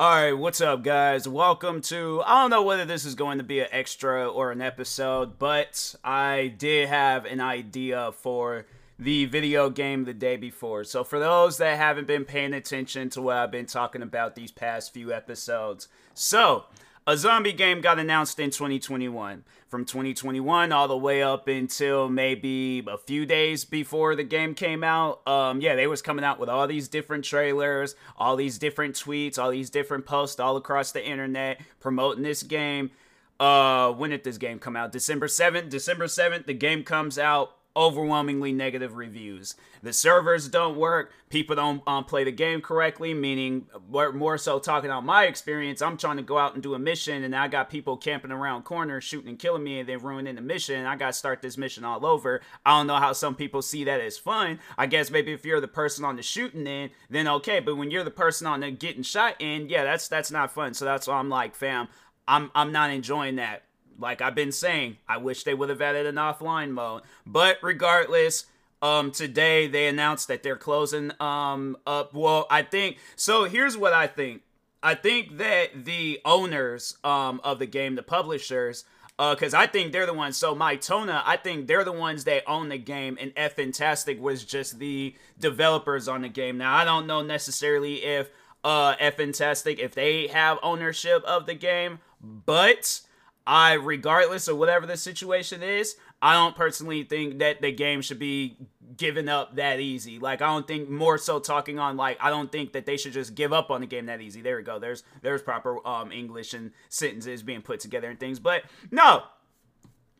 All right, what's up, guys? Welcome to. I don't know whether this is going to be an extra or an episode, but I did have an idea for the video game the day before. So, for those that haven't been paying attention to what I've been talking about these past few episodes, so a zombie game got announced in 2021. From 2021 all the way up until maybe a few days before the game came out, um, yeah, they was coming out with all these different trailers, all these different tweets, all these different posts all across the internet promoting this game. Uh, when did this game come out? December 7th. December 7th, the game comes out overwhelmingly negative reviews. The servers don't work. People don't um, play the game correctly, meaning more, so talking about my experience. I'm trying to go out and do a mission, and I got people camping around corners, shooting and killing me, and then ruining the mission. I got to start this mission all over. I don't know how some people see that as fun. I guess maybe if you're the person on the shooting end, then okay. But when you're the person on the getting shot end, yeah, that's that's not fun. So that's why I'm like, fam, I'm I'm not enjoying that like I've been saying, I wish they would have added an offline mode. But regardless, um today they announced that they're closing um up well, I think so here's what I think. I think that the owners um of the game, the publishers, because uh, I think they're the ones. So Mytona, I think they're the ones that own the game, and Fntastic was just the developers on the game. Now I don't know necessarily if uh Fntastic if they have ownership of the game, but I, regardless of whatever the situation is, I don't personally think that the game should be given up that easy. Like I don't think more so talking on like I don't think that they should just give up on the game that easy. There we go. There's there's proper um English and sentences being put together and things. But no,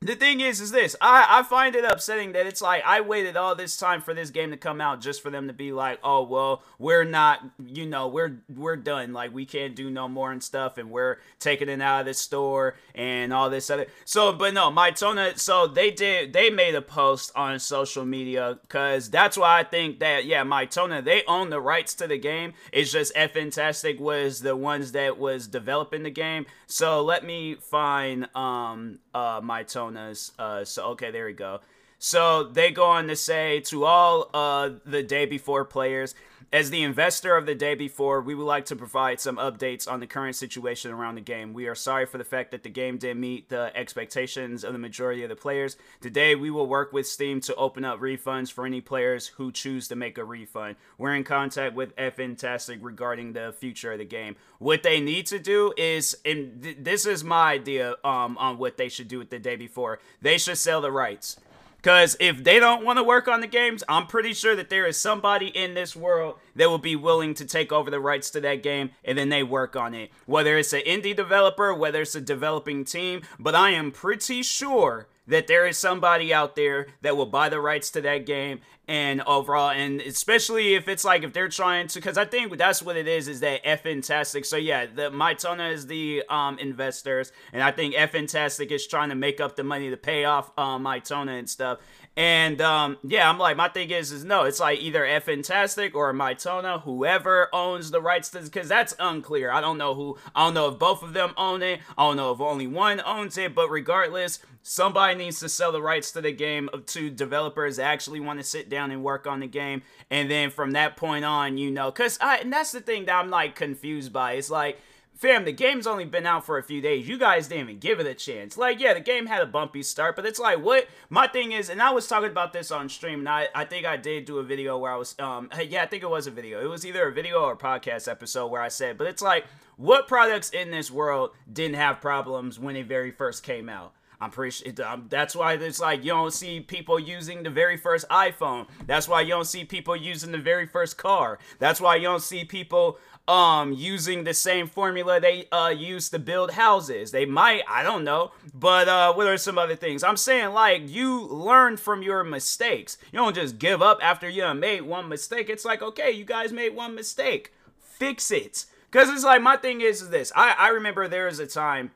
the thing is is this. I, I find it upsetting that it's like i waited all this time for this game to come out just for them to be like oh well we're not you know we're we're done. Like we can't do no more and stuff and we're taking it out of the store and all this other so but no my Mytona so they did they made a post on social media because that's why i think that yeah my Mytona they own the rights to the game. It's just Fntastic was the ones that was developing the game. So let me find um uh Mytona personas. Uh, so okay, there we go. So they go on to say to all uh, the day before players, as the investor of the day before, we would like to provide some updates on the current situation around the game. We are sorry for the fact that the game didn't meet the expectations of the majority of the players. Today, we will work with Steam to open up refunds for any players who choose to make a refund. We're in contact with Fntastic regarding the future of the game. What they need to do is, and th- this is my idea um, on what they should do with the day before, they should sell the rights because if they don't want to work on the games, I'm pretty sure that there is somebody in this world that will be willing to take over the rights to that game and then they work on it. Whether it's an indie developer, whether it's a developing team, but I am pretty sure that there is somebody out there that will buy the rights to that game and overall and especially if it's like if they're trying to because i think that's what it is is that Fntastic. So yeah the Mytona is the um investors and i think Fntastic is trying to make up the money to pay off um Mytona and stuff and um, yeah, I'm like, my thing is, is no, it's like either Fntastic or Mytona, whoever owns the rights to, because that's unclear. I don't know who, I don't know if both of them own it. I don't know if only one owns it, but regardless, somebody needs to sell the rights to the game to developers that actually want to sit down and work on the game. And then from that point on, you know, because I, and that's the thing that I'm like confused by. It's like, fam, the game's only been out for a few days. You guys didn't even give it a chance. Like, yeah, the game had a bumpy start, but it's like, what? My thing is, and I was talking about this on stream, and I, I think I did do a video where I was, um, yeah, I think it was a video. It was either a video or a podcast episode where I said, but it's like, what products in this world didn't have problems when it very first came out? I'm pretty sure um, that's why it's like you don't see people using the very first iPhone. That's why you don't see people using the very first car. That's why you don't see people um using the same formula they uh used to build houses. They might, I don't know, but uh what are some other things? I'm saying like you learn from your mistakes. You don't just give up after you made one mistake. It's like, okay, you guys made one mistake. Fix it. Cause it's like my thing is, is this. I, I remember there was a time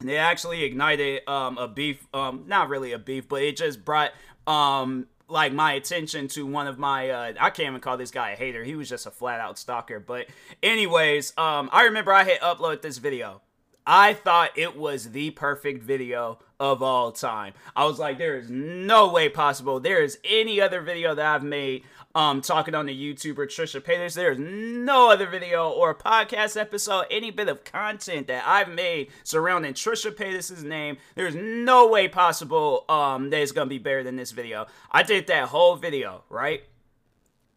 they actually ignited um a beef, um, not really a beef, but it just brought um like my attention to one of my uh, I can't even call this guy a hater. He was just a flat out stalker. But anyways, um I remember I had uploaded this video. I thought it was the perfect video of all time. I was like, there is no way possible. There is any other video that I've made um, talking on the YouTuber Trisha Paytas. There's no other video or podcast episode, any bit of content that I've made surrounding Trisha Paytas' name. There's no way possible um, that it's gonna be better than this video. I did that whole video, right?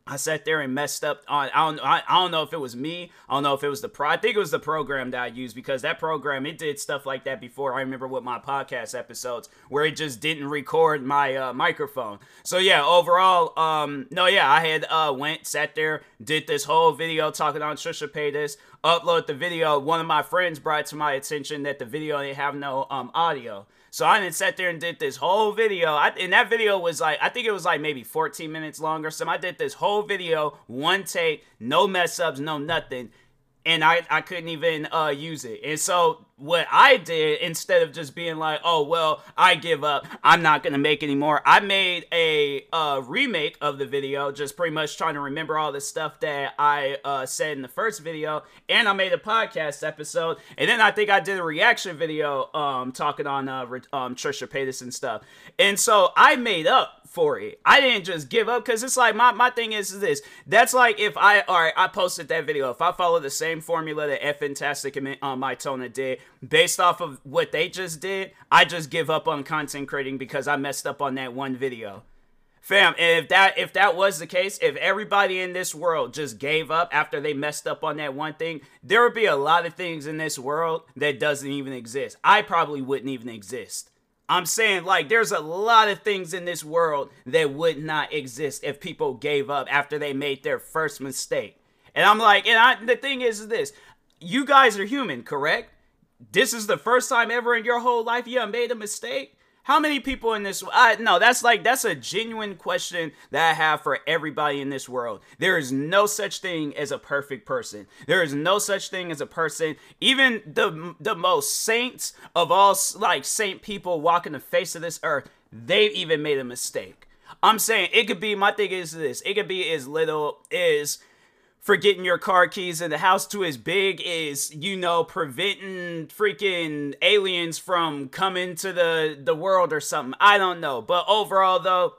I sat there and messed up. On I don't I, I don't know if it was me. I don't know if it was the pro I think it was the program that I used because that program it did stuff like that before. I remember with my podcast episodes where it just didn't record my uh, microphone. So yeah overall um no yeah I had uh went sat there did this whole video talking on Trisha Paytas upload the video. One of my friends brought to my attention that the video didn't have no um audio so I didn't sat there and did this whole video. I, and that video was like, I think it was like maybe 14 minutes long or something. I did this whole video, one take, no mess ups, no nothing and I, I couldn't even uh, use it. And so what I did instead of just being like, oh well, I give up, I'm not gonna make anymore. I made a uh, remake of the video, just pretty much trying to remember all the stuff that I uh, said in the first video, and I made a podcast episode, and then I think I did a reaction video um, talking on uh, um, Trisha Paytas and stuff. And so I made up for it. I didn't just give up because it's like my, my thing is, is this. That's like if I all right, I posted that video. If I follow the same formula that F Fntastic and uh, Mytona did, based off of what they just did, I just give up on content creating because I messed up on that one video. Fam, if that if that was the case, if everybody in this world just gave up after they messed up on that one thing, there would be a lot of things in this world that doesn't even exist. I probably wouldn't even exist. I'm saying, like, there's a lot of things in this world that would not exist if people gave up after they made their first mistake. And I'm like, and I, the thing is this you guys are human, correct? This is the first time ever in your whole life you made a mistake. How many people in this? I no, that's like that's a genuine question that I have for everybody in this world. There is no such thing as a perfect person. There is no such thing as a person. Even the the most saints of all, like saint people walking the face of this earth, they've even made a mistake. I'm saying it could be. My thing is this. It could be as little as forgetting your car keys in the house to as big is you know preventing freaking aliens from coming to the the world or something. I don't know. But overall though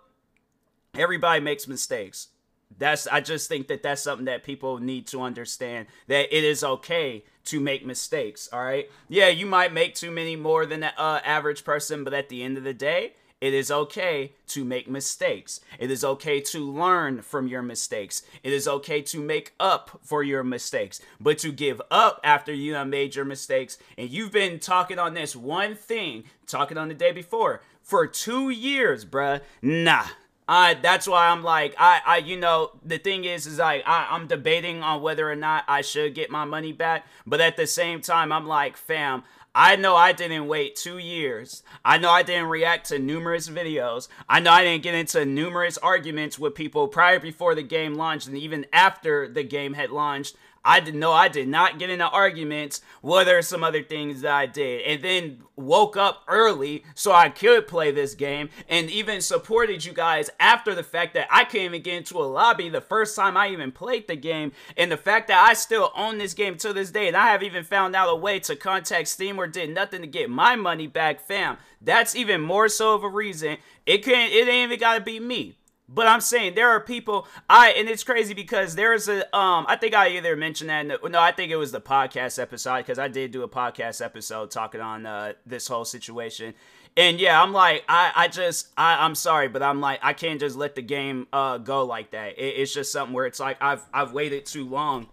everybody makes mistakes. That's i just think that that's something that people need to understand that it is okay to make mistakes all right? Yeah you might make too many more than the uh, average person but at the end of the day it is okay to make mistakes. It is okay to learn from your mistakes. It is okay to make up for your mistakes. But to give up after you have made your mistakes and you've been talking on this one thing, talking on the day before, for two years, bruh, nah. I that's why I'm like I I you know the thing is is like I, I'm debating on whether or not I should get my money back, but at the same time I'm like fam I know I didn't wait two years. I know I didn't react to numerous videos. I know I didn't get into numerous arguments with people prior before the game launched and even after the game had launched. I didn't know I did not get into arguments. What are some other things that I did? And then woke up early so I could play this game and even supported you guys after the fact that I couldn't even get into a lobby the first time I even played the game. And the fact that I still own this game to this day and I have even found out a way to contact Steam or did nothing to get my money back, fam. That's even more so of a reason. It can't it ain't even gotta be me. But I'm saying there are people I and it's crazy because there's a um I think I either mentioned that the, no I think it was the podcast episode because I did do a podcast episode talking on uh, this whole situation and yeah I'm like I I just I I'm sorry but I'm like I can't just let the game uh go like that it, it's just something where it's like I've I've waited too long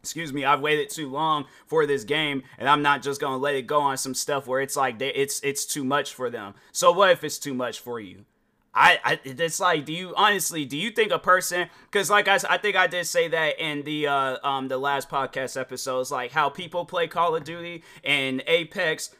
excuse me, I've waited too long for this game, and I'm not just gonna let it go on some stuff where it's like they, it's it's too much for them. So what if it's too much for you? I, I it's like do you honestly do you think a person because like I, I think I did say that in the uh um the last podcast episodes like how people play Call of Duty and Apex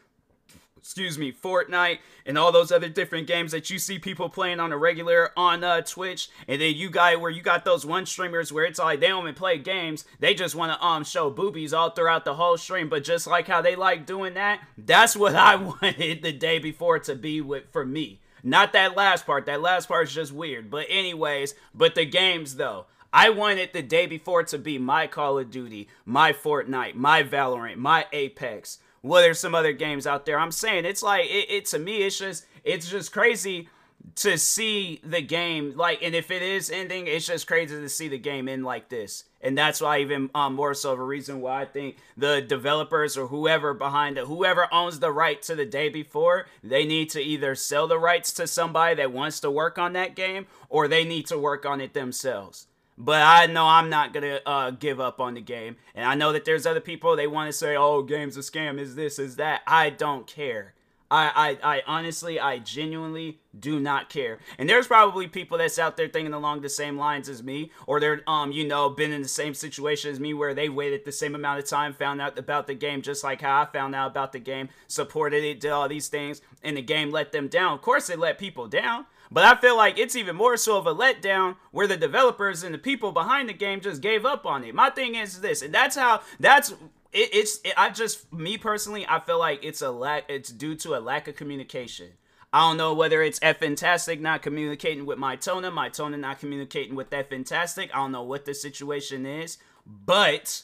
excuse me, Fortnite and all those other different games that you see people playing on a regular on uh, Twitch, and then you got where you got those one streamers where it's like they don't even play games, they just want to um show boobies all throughout the whole stream, but just like how they like doing that, that's what I wanted the day before to be with for me. Not that last part. That last part is just weird. But anyways, but the games though. I wanted the day before to be my Call of Duty, my Fortnite, my Valorant, my Apex well, there's some other games out there. I'm saying it's like it, it to me. It's just it's just crazy to see the game like, and if it is ending, it's just crazy to see the game end like this. And that's why even um, more so of a reason why I think the developers or whoever behind it, whoever owns the right to the day before, they need to either sell the rights to somebody that wants to work on that game, or they need to work on it themselves. But I know I'm not gonna uh, give up on the game, and I know that there's other people they want to say, "Oh, game's a scam," is this, is that. I don't care. I, I, I honestly, I genuinely do not care. And there's probably people that's out there thinking along the same lines as me, or they're, um, you know, been in the same situation as me where they waited the same amount of time, found out about the game just like how I found out about the game, supported it, did all these things, and the game let them down. Of course, it let people down. But I feel like it's even more so of a letdown where the developers and the people behind the game just gave up on it. My thing is this, and that's how that's it, it's it, I just me personally I feel like it's a lack it's due to a lack of communication. I don't know whether it's F Fntastic not communicating with Mytona, my Tona not communicating with that Fntastic. I don't know what the situation is, but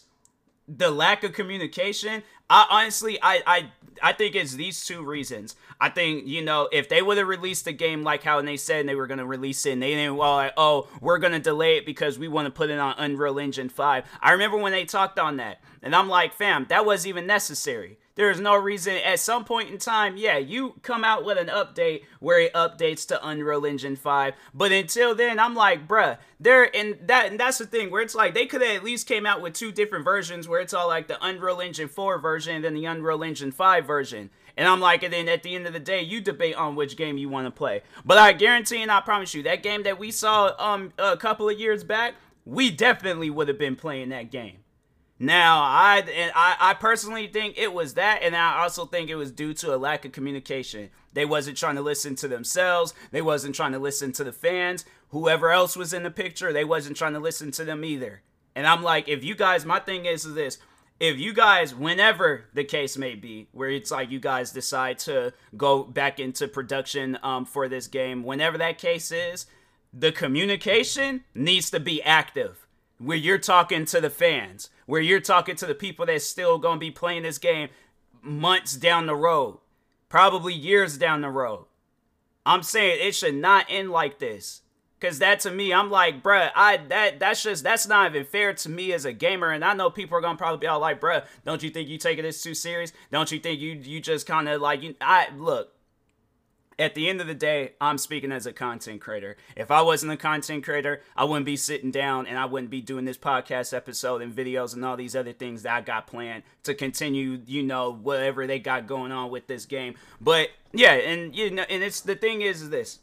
the lack of communication i honestly i i i think it's these two reasons i think you know if they would have released the game like how they said they were to release it and they didn't well like, oh we're to delay it because we want to put it on unreal engine 5 i remember when they talked on that and i'm like fam that wasn't even necessary there is no reason at some point in time, yeah, you come out with an update where it updates to Unreal Engine 5. But until then, I'm like, bruh, there and that and that's the thing where it's like they could have at least came out with two different versions where it's all like the Unreal Engine 4 version and then the Unreal Engine 5 version. And I'm like, and then at the end of the day, you debate on which game you want to play. But I guarantee and I promise you, that game that we saw um a couple of years back, we definitely would have been playing that game. Now, I and I, I personally think it was that, and I also think it was due to a lack of communication. They wasn't trying to listen to themselves. They wasn't trying to listen to the fans. Whoever else was in the picture, they wasn't trying to listen to them either. And I'm like, if you guys, my thing is, is this: if you guys, whenever the case may be, where it's like you guys decide to go back into production um, for this game, whenever that case is, the communication needs to be active, where you're talking to the fans where you're talking to the people that's still going to be playing this game months down the road, probably years down the road. I'm saying it should not end like this. Cause that to me, I'm like, bruh, I that that's just that's not even fair to me as a gamer. And I know people are gonna probably be all like, bruh, don't you think you taking this too serious? Don't you think you you just kind of like you? I look, at the end of the day, I'm speaking as a content creator. If I wasn't a content creator, I wouldn't be sitting down and I wouldn't be doing this podcast episode and videos and all these other things that I got planned to continue, you know, whatever they got going on with this game. But yeah, and you know, and it's the thing is this.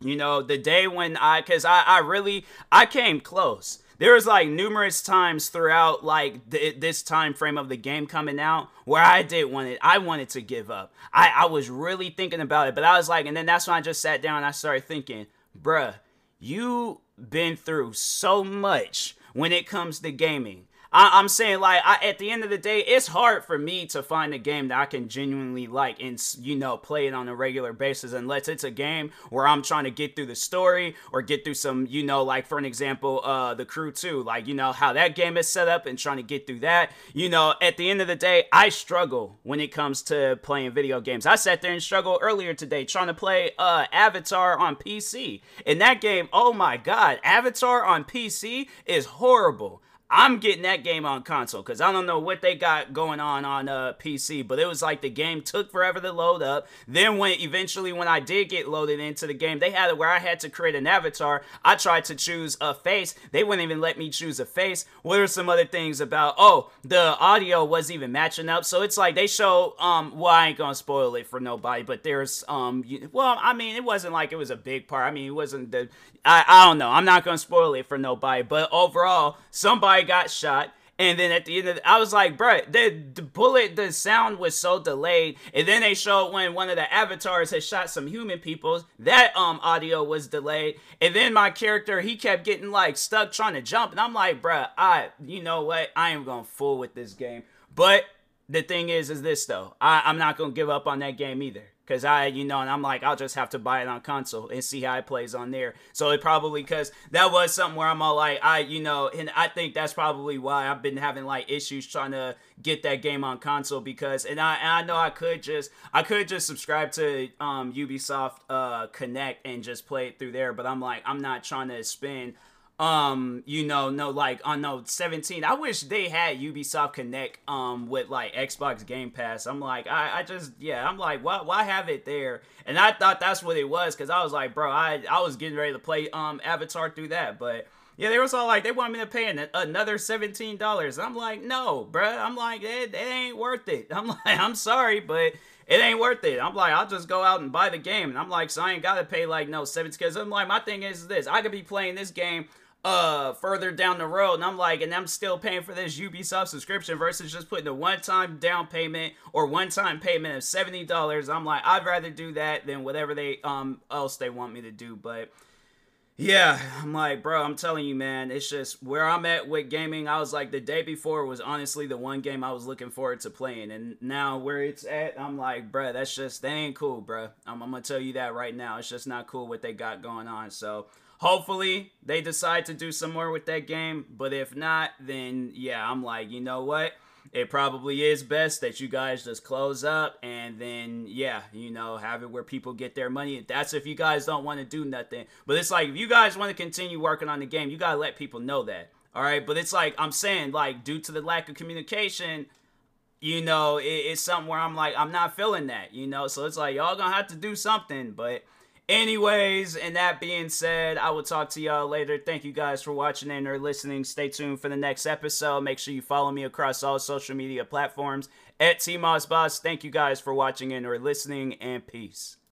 You know, the day when I cuz I I really I came close there was like numerous times throughout like th- this time frame of the game coming out where I did want it. I wanted to give up. I, I was really thinking about it, but I was like, and then that's when I just sat down and I started thinking, bruh, you been through so much when it comes to gaming. I, am saying like I, at the end of the day, it's hard for me to find a game that I can genuinely like and you know play it on a regular basis unless it's a game where I'm trying to get through the story or get through some you know like for an example, uh, the Crew 2, like you know how that game is set up and trying to get through that. You know, at the end of the day, I struggle when it comes to playing video games. I sat there and struggled earlier today trying to play uh Avatar on PC, and that game, oh my god, Avatar on PC is horrible. I'm getting that game on console because I don't know what they got going on on uh, PC, but it was like the game took forever to load up. Then when eventually when I did get loaded into the game, they had it where I had to create an avatar. I tried to choose a face. They wouldn't even let me choose a face. What are some other things about? Oh, the audio wasn't even matching up. So it's like they show. Um, well, I ain't gonna spoil it for nobody, but there's um, well, I mean, it wasn't like it was a big part. I mean, it wasn't the. I I don't know. I'm not gonna spoil it for nobody, but overall, somebody got shot. And then at the end of the, I was like, bro, the, the bullet, the sound was so delayed. And then they showed when one of the avatars had shot some human people, that um audio was delayed. And then my character, he kept getting like stuck trying to jump. And I'm like, bro, I, you know what? I am to fool with this game. But the thing is, is this though, I, I'm not gonna give up on that game either. Cause I, you know, and I'm like, I'll just have to buy it on console and see how it plays on there. So it probably, cause that was something where I'm all like, I, you know, and I think that's probably why I've been having like issues trying to get that game on console because, and I, and I know I could just, I could just subscribe to um, Ubisoft uh, Connect and just play it through there, but I'm like, I'm not trying to spend um you know no like on no 17 i wish they had ubisoft connect um with like xbox game pass i'm like i i just yeah i'm like why why have it there and i thought that's what it was because i was like bro i i was getting ready to play um avatar through that but yeah, they was all like, they want me to pay an, another seventeen dollars. I'm like, no, bruh. I'm like, it, it ain't worth it. I'm like, I'm sorry, but it ain't worth it. I'm like, I'll just go out and buy the game. And I'm like, so I ain't gotta pay like no seventeen. Because I'm like, my thing is this: I could be playing this game uh further down the road. And I'm like and I'm still paying for this Ubisoft subscription versus just putting a one-time down payment or one-time payment of $70 I'm like I'd rather do that than whatever they um else they want me to do. But yeah I'm like bro I'm telling you man it's just where I'm at with gaming I was like the day before was honestly the one game I was looking forward to playing. And now where it's at I'm like bro that's just they ain't cool bro I'm, I'm gonna tell you that right now. It's just not cool what they got going on. So Hopefully, they decide to do some more with that game. But if not, then yeah, I'm like, you know what? It probably is best that you guys just close up and then, yeah, you know, have it where people get their money. That's if you guys don't want to do nothing. But it's like, if you guys want to continue working on the game, you got to let people know that. All right. But it's like, I'm saying, like, due to the lack of communication, you know, it, it's something where I'm like, I'm not feeling that, you know? So it's like, y'all gonna have to do something. But Anyways, and that being said, I will talk to y'all later. Thank you guys for watching and or listening. Stay tuned for the next episode. Make sure you follow me across all social media platforms at TMossBoss. Thank you guys for watching and or listening, and peace.